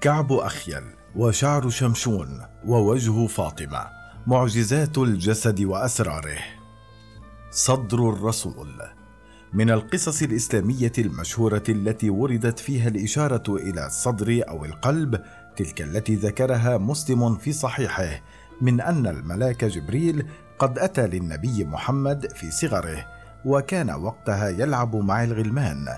كعب أخيل وشعر شمشون ووجه فاطمة معجزات الجسد وأسراره. صدر الرسول. من القصص الإسلامية المشهورة التي وردت فيها الإشارة إلى الصدر أو القلب تلك التي ذكرها مسلم في صحيحه من أن الملاك جبريل قد أتى للنبي محمد في صغره وكان وقتها يلعب مع الغلمان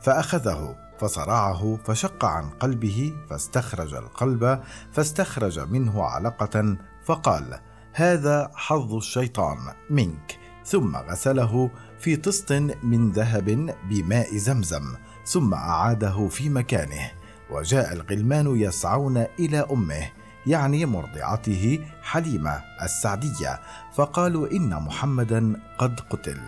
فأخذه فصرعه فشق عن قلبه فاستخرج القلب فاستخرج منه علقة فقال: هذا حظ الشيطان منك. ثم غسله في طست من ذهب بماء زمزم ثم أعاده في مكانه. وجاء الغلمان يسعون إلى أمه يعني مرضعته حليمة السعدية فقالوا إن محمدا قد قتل.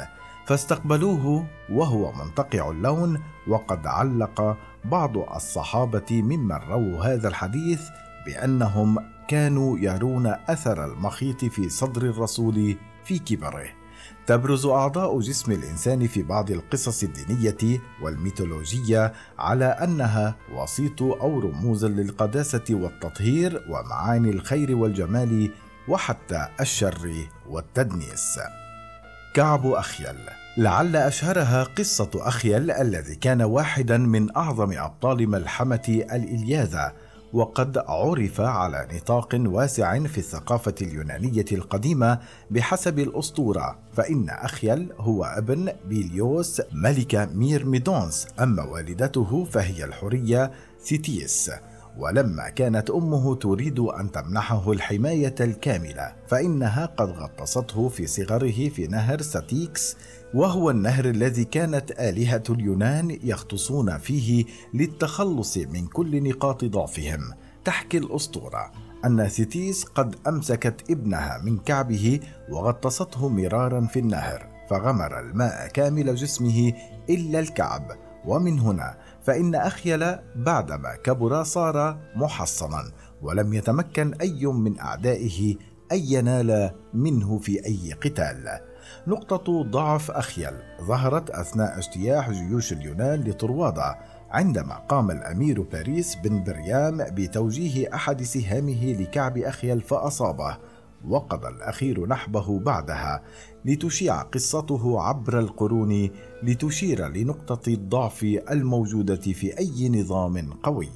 فاستقبلوه وهو منتقع اللون وقد علق بعض الصحابة ممن رووا هذا الحديث بأنهم كانوا يرون أثر المخيط في صدر الرسول في كبره. تبرز أعضاء جسم الإنسان في بعض القصص الدينية والميثولوجية على أنها وسيط أو رموزا للقداسة والتطهير ومعاني الخير والجمال وحتى الشر والتدنيس. كعب أخيل لعل أشهرها قصة أخيل الذي كان واحدا من أعظم أبطال ملحمة الإلياذة وقد عرف على نطاق واسع في الثقافة اليونانية القديمة بحسب الأسطورة. فإن أخيل هو ابن بيليوس ملك الميرميدونس أما والدته فهي الحورية ثيتيس. ولما كانت أمه تريد أن تمنحه الحماية الكاملة فإنها قد غطسته في صغره في نهر ستيكس وهو النهر الذي كانت آلهة اليونان يغطسون فيه للتخلص من كل نقاط ضعفهم. تحكي الأسطورة أن ثيتيس قد أمسكت ابنها من كعبه وغطسته مرارا في النهر فغمر الماء كامل جسمه إلا الكعب. ومن هنا فإن أخيل بعدما كبر صار محصنا ولم يتمكن أي من أعدائه أن ينال منه في أي قتال. نقطة ضعف أخيل ظهرت أثناء اجتياح جيوش اليونان لطروادة عندما قام الأمير باريس بن بريام بتوجيه أحد سهامه لكعب أخيل فأصابه. وقضى الأخير نحبه بعدها لتشيع قصته عبر القرون لتشير لنقطة الضعف الموجودة في أي نظام قوي.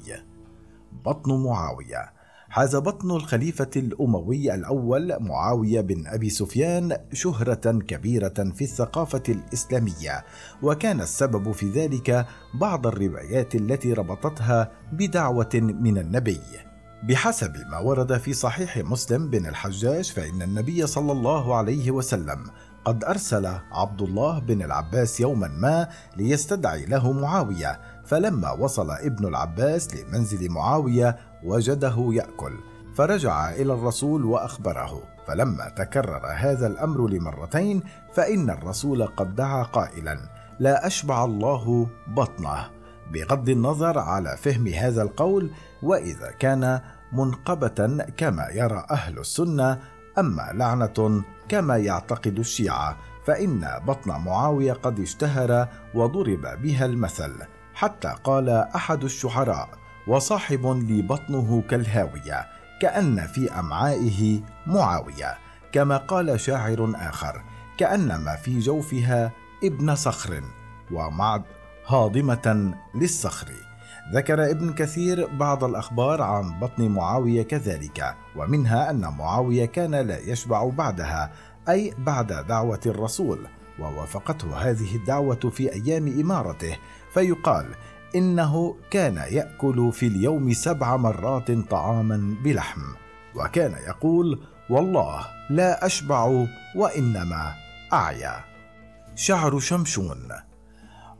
بطن معاوية حاز بطن الخليفة الأموي الأول معاوية بن أبي سفيان شهرة كبيرة في الثقافة الإسلامية، وكان السبب في ذلك بعض الروايات التي ربطتها بدعوة من النبي. بحسب ما ورد في صحيح مسلم بن الحجاج فإن النبي صلى الله عليه وسلم قد أرسل عبد الله بن العباس يوما ما ليستدعي له معاوية فلما وصل ابن العباس لمنزل معاوية وجده يأكل فرجع إلى الرسول وأخبره. فلما تكرر هذا الأمر لمرتين فإن الرسول قد دعا قائلا لا أشبع الله بطنه. بغض النظر على فهم هذا القول وإذا كان منقبة كما يرى أهل السنة أما لعنة كما يعتقد الشيعة فإن بطن معاوية قد اشتهر وضرب بها المثل حتى قال أحد الشعراء وصاحب لي بطنه كالهاوية كأن في أمعائه معاوية كما قال شاعر آخر كانما في جوفها ابن صخر ومع هاضمة للصخر. ذكر ابن كثير بعض الأخبار عن بطن معاوية كذلك ومنها أن معاوية كان لا يشبع بعدها أي بعد دعوة الرسول ووافقته هذه الدعوة في أيام إمارته فيقال إنه كان يأكل في اليوم سبع مرات طعاما بلحم وكان يقول والله لا أشبع وإنما أعيا. شعر شمشون.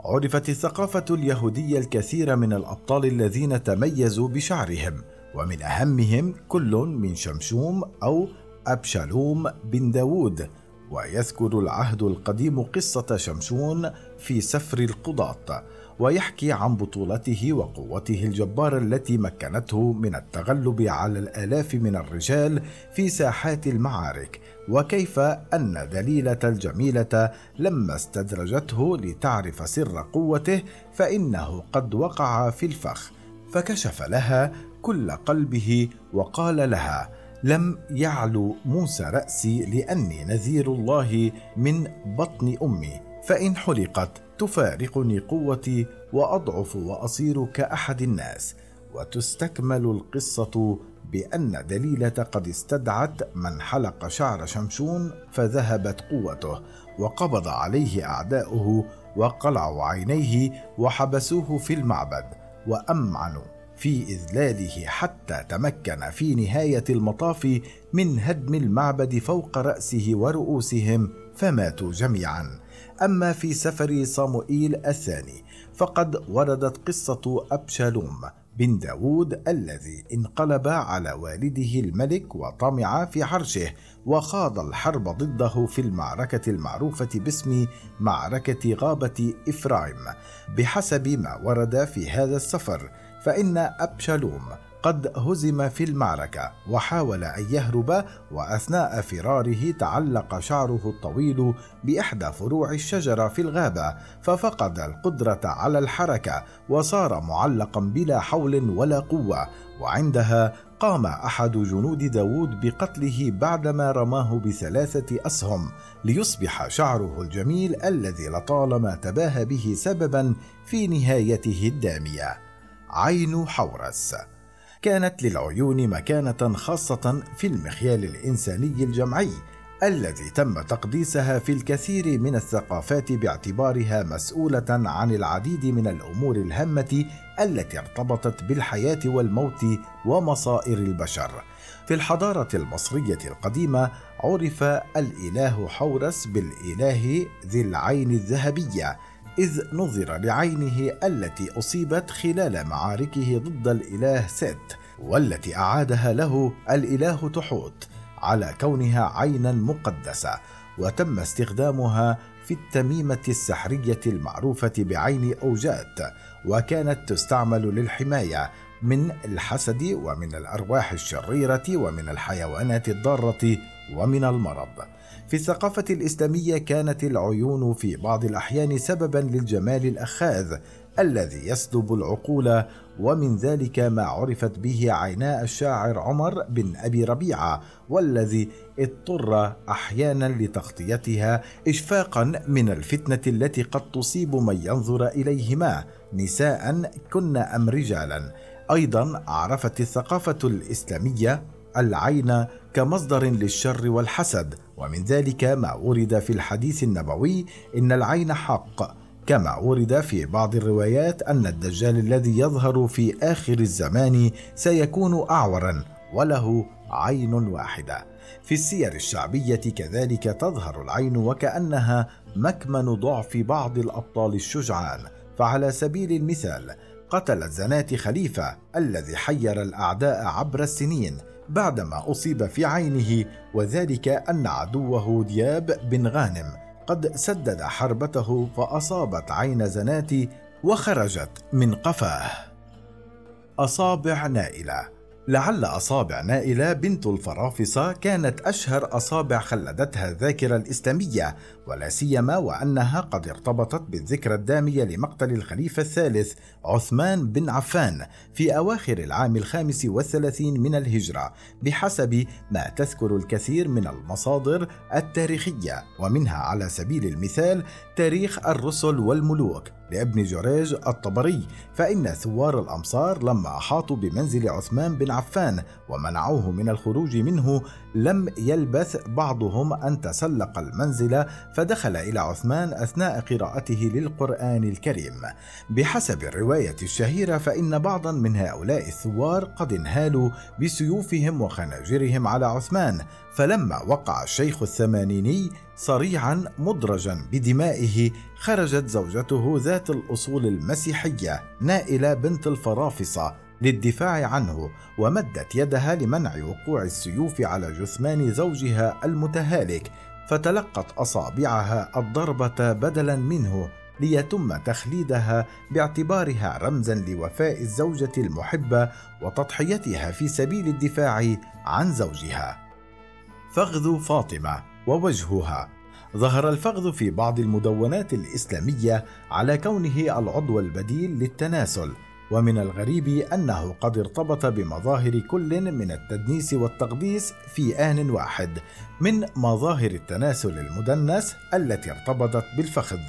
عرفت الثقافة اليهودية الكثير من الأبطال الذين تميزوا بشعرهم ومن أهمهم كل من شمشوم أو أبشالوم بن داود ويذكر العهد القديم قصة شمشون في سفر القضاة. ويحكي عن بطولته وقوته الجبارة التي مكنته من التغلب على الآلاف من الرجال في ساحات المعارك وكيف أن دليلة الجميلة لما استدرجته لتعرف سر قوته فإنه قد وقع في الفخ فكشف لها كل قلبه وقال لها لم يعلو موسى رأسي لأني نذير الله من بطن أمي فإن حرقت تفارقني قوتي وأضعف وأصير كأحد الناس وتستكمل القصة بأن دليلة قد استدعت من حلق شعر شمشون فذهبت قوته وقبض عليه أعداؤه وقلعوا عينيه وحبسوه في المعبد وأمعنوا في إذلاله حتى تمكن في نهاية المطاف من هدم المعبد فوق رأسه ورؤوسهم فماتوا جميعا. أما في سفر صموئيل الثاني فقد وردت قصة أبشالوم بن داود الذي انقلب على والده الملك وطمع في عرشه وخاض الحرب ضده في المعركة المعروفة باسم معركة غابة إفرايم. بحسب ما ورد في هذا السفر فإن أبشالوم قد هزم في المعركة وحاول أن يهرب وأثناء فراره تعلق شعره الطويل بإحدى فروع الشجرة في الغابة ففقد القدرة على الحركة وصار معلقا بلا حول ولا قوة وعندها قام أحد جنود داود بقتله بعدما رماه بثلاثة أسهم ليصبح شعره الجميل الذي لطالما تباهى به سببا في نهايته الدامية. عين حورس كانت للعيون مكانة خاصة في المخيال الإنساني الجمعي الذي تم تقديسها في الكثير من الثقافات باعتبارها مسؤولة عن العديد من الأمور الهامة التي ارتبطت بالحياة والموت ومصائر البشر. في الحضارة المصرية القديمة عرف الإله حورس بالإله ذي العين الذهبية إذ نظر لعينه التي أصيبت خلال معاركه ضد الإله ست والتي أعادها له الإله تحوت على كونها عينا مقدسة وتم استخدامها في التميمة السحرية المعروفة بعين أوجات وكانت تستعمل للحماية من الحسد ومن الأرواح الشريرة ومن الحيوانات الضارة ومن المرض. في الثقافة الإسلامية كانت العيون في بعض الأحيان سببا للجمال الأخاذ الذي يسلب العقول ومن ذلك ما عرفت به عيناء الشاعر عمر بن أبي ربيعة والذي اضطر أحيانا لتغطيتها اشفاقا من الفتنة التي قد تصيب من ينظر إليهما نساء كن أم رجالا. أيضا عرفت الثقافة الإسلامية العين كمصدر للشر والحسد ومن ذلك ما ورد في الحديث النبوي إن العين حق. كما ورد في بعض الروايات أن الدجال الذي يظهر في آخر الزمان سيكون أعورا وله عين واحدة. في السير الشعبية كذلك تظهر العين وكأنها مكمن ضعف بعض الأبطال الشجعان. فعلى سبيل المثال قتل الزنات خليفة الذي حير الأعداء عبر السنين. بعدما أصيب في عينه وذلك أن عدوه دياب بن غانم قد سدد حربته فأصابت عين زناتي وخرجت من قفاه. أصابع نائلة. لعل أصابع نائلة بنت الفرافصة كانت أشهر أصابع خلدتها الذاكرة الإسلامية ولا سيما وأنها قد ارتبطت بالذكرى الدامية لمقتل الخليفة الثالث عثمان بن عفان في أواخر العام الخامس والثلاثين من الهجرة بحسب ما تذكر الكثير من المصادر التاريخية ومنها على سبيل المثال تاريخ الرسل والملوك. لابن جريج الطبري فإن ثوار الأمصار لما أحاطوا بمنزل عثمان بن عفان ومنعوه من الخروج منه لم يلبث بعضهم أن تسلق المنزل فدخل إلى عثمان أثناء قراءته للقرآن الكريم. بحسب الرواية الشهيرة فإن بعضا من هؤلاء الثوار قد انهالوا بسيوفهم وخناجرهم على عثمان فلما وقع الشيخ الثمانيني صريعا مدرجا بدمائه خرجت زوجته ذات الأصول المسيحية نائلة بنت الفرافصة للدفاع عنه ومدت يدها لمنع وقوع السيوف على جثمان زوجها المتهالك فتلقت أصابعها الضربة بدلا منه ليتم تخليدها باعتبارها رمزا لوفاء الزوجة المحبة وتضحيتها في سبيل الدفاع عن زوجها. فخذ فاطمة ووجهها. ظهر الفخذ في بعض المدونات الإسلامية على كونه العضو البديل للتناسل ومن الغريب أنه قد ارتبط بمظاهر كل من التدنيس والتقديس في آن واحد من مظاهر التناسل المدنس التي ارتبطت بالفخذ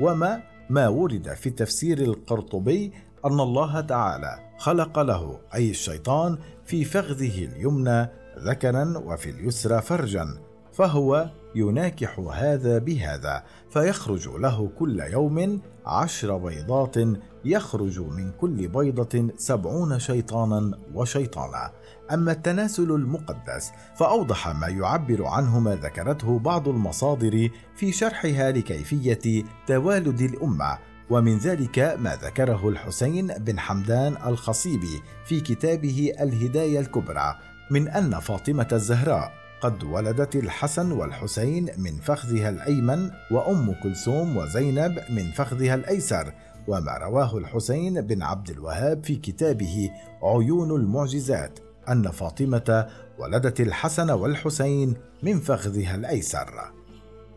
وما ما ورد في تفسير القرطبي أن الله تعالى خلق له أي الشيطان في فخذه اليمنى ذكرا وفي اليسرى فرجا فهو يناكح هذا بهذا فيخرج له كل يوم عشر بيضات يخرج من كل بيضة سبعون شيطانا وشيطانا. أما التناسل المقدس فأوضح ما يعبر عنه ما ذكرته بعض المصادر في شرحها لكيفية توالد الأمة ومن ذلك ما ذكره الحسين بن حمدان الخصيبي في كتابه الهداية الكبرى. من أن فاطمة الزهراء قد ولدت الحسن والحسين من فخذها الأيمن وأم كلثوم وزينب من فخذها الأيسر وما رواه الحسين بن عبد الوهاب في كتابه عيون المعجزات أن فاطمة ولدت الحسن والحسين من فخذها الأيسر.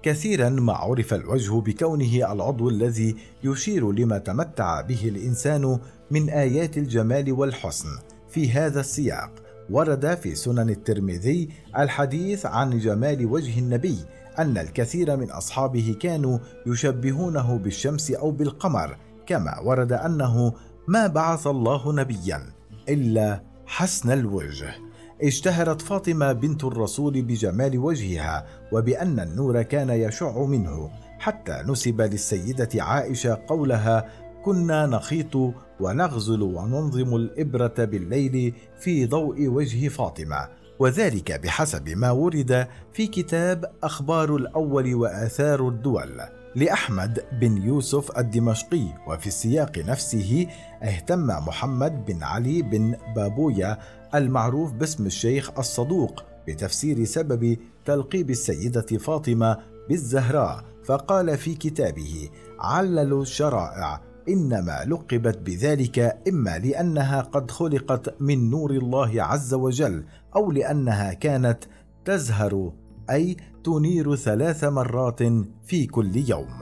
كثيرا ما عرف الوجه بكونه العضو الذي يشير لما تمتع به الإنسان من آيات الجمال والحسن في هذا السياق. ورد في سنن الترمذي الحديث عن جمال وجه النبي أن الكثير من أصحابه كانوا يشبهونه بالشمس أو بالقمر كما ورد أنه ما بعث الله نبيا إلا حسن الوجه. اشتهرت فاطمة بنت الرسول بجمال وجهها وبأن النور كان يشع منه حتى نسب للسيدة عائشة قولها كنا نخيط ونغزل وننظم الإبرة بالليل في ضوء وجه فاطمة وذلك بحسب ما ورد في كتاب أخبار الأول وآثار الدول لأحمد بن يوسف الدمشقي وفي السياق نفسه اهتم محمد بن علي بن بابويا المعروف باسم الشيخ الصدوق بتفسير سبب تلقيب السيدة فاطمة بالزهراء فقال في كتابه عللوا الشرائع إنما لقبت بذلك إما لأنها قد خلقت من نور الله عز وجل أو لأنها كانت تزهر أي تنير ثلاث مرات في كل يوم.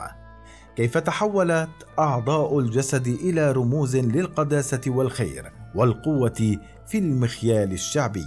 كيف تحولت أعضاء الجسد إلى رموز للقداسة والخير والقوة في المخيال الشعبي؟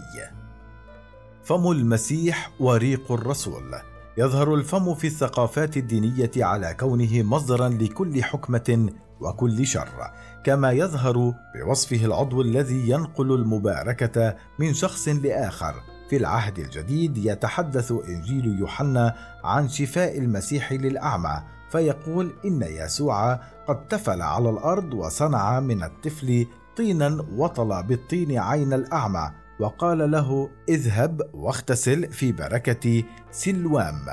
فم المسيح وريق الرسول. يظهر الفم في الثقافات الدينية على كونه مصدرا لكل حكمة وكل شر كما يظهر بوصفه العضو الذي ينقل المباركة من شخص لآخر. في العهد الجديد يتحدث إنجيل يوحنا عن شفاء المسيح للأعمى فيقول إن يسوع قد تفل على الأرض وصنع من الطفل طينا وطل بالطين عين الأعمى وقال له اذهب واغتسل في بركة سلوام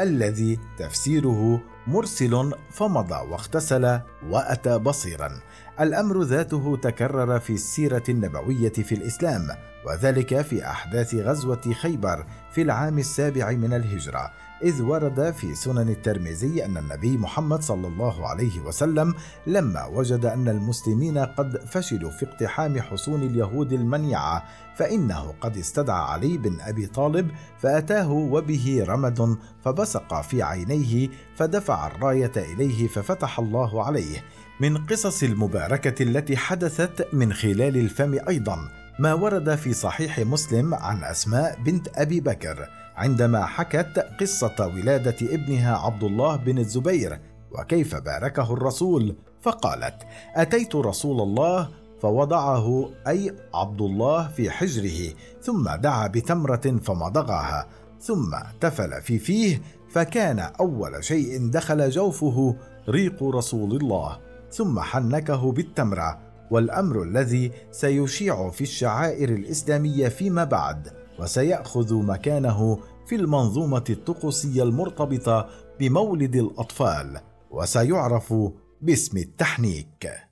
الذي تفسيره مرسل فمضى واغتسل وأتى بصيرا. الأمر ذاته تكرر في السيرة النبوية في الإسلام وذلك في أحداث غزوة خيبر في العام السابع من الهجرة إذ ورد في سنن الترمذي أن النبي محمد صلى الله عليه وسلم لما وجد أن المسلمين قد فشلوا في اقتحام حصون اليهود المنيعة فإنه قد استدعى علي بن أبي طالب فأتاه وبه رمد فبصق في عينيه فدفع الراية إليه ففتح الله عليه. من قصص المباركة التي حدثت من خلال الفم أيضا ما ورد في صحيح مسلم عن أسماء بنت أبي بكر عندما حكت قصة ولادة ابنها عبد الله بن الزبير وكيف باركه الرسول. فقالت: أتيت رسول الله فوضعه أي عبد الله في حجره ثم دعا بتمرة فمضغها ثم تفل في فيه فكان أول شيء دخل جوفه ريق رسول الله. ثم حنكه بالتمرة والأمر الذي سيشيع في الشعائر الإسلامية فيما بعد وسيأخذ مكانه في المنظومة الطقوسية المرتبطة بمولد الأطفال وسيعرف باسم التحنيك.